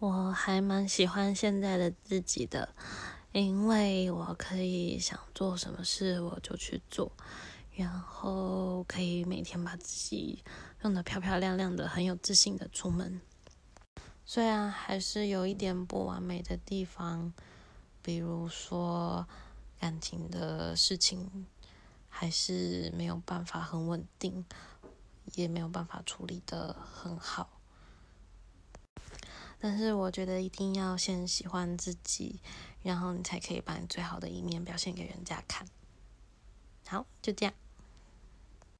我还蛮喜欢现在的自己的，因为我可以想做什么事我就去做，然后可以每天把自己弄得漂漂亮亮的，很有自信的出门。虽然还是有一点不完美的地方，比如说感情的事情，还是没有办法很稳定，也没有办法处理的很好。但是我觉得一定要先喜欢自己，然后你才可以把你最好的一面表现给人家看。好，就这样。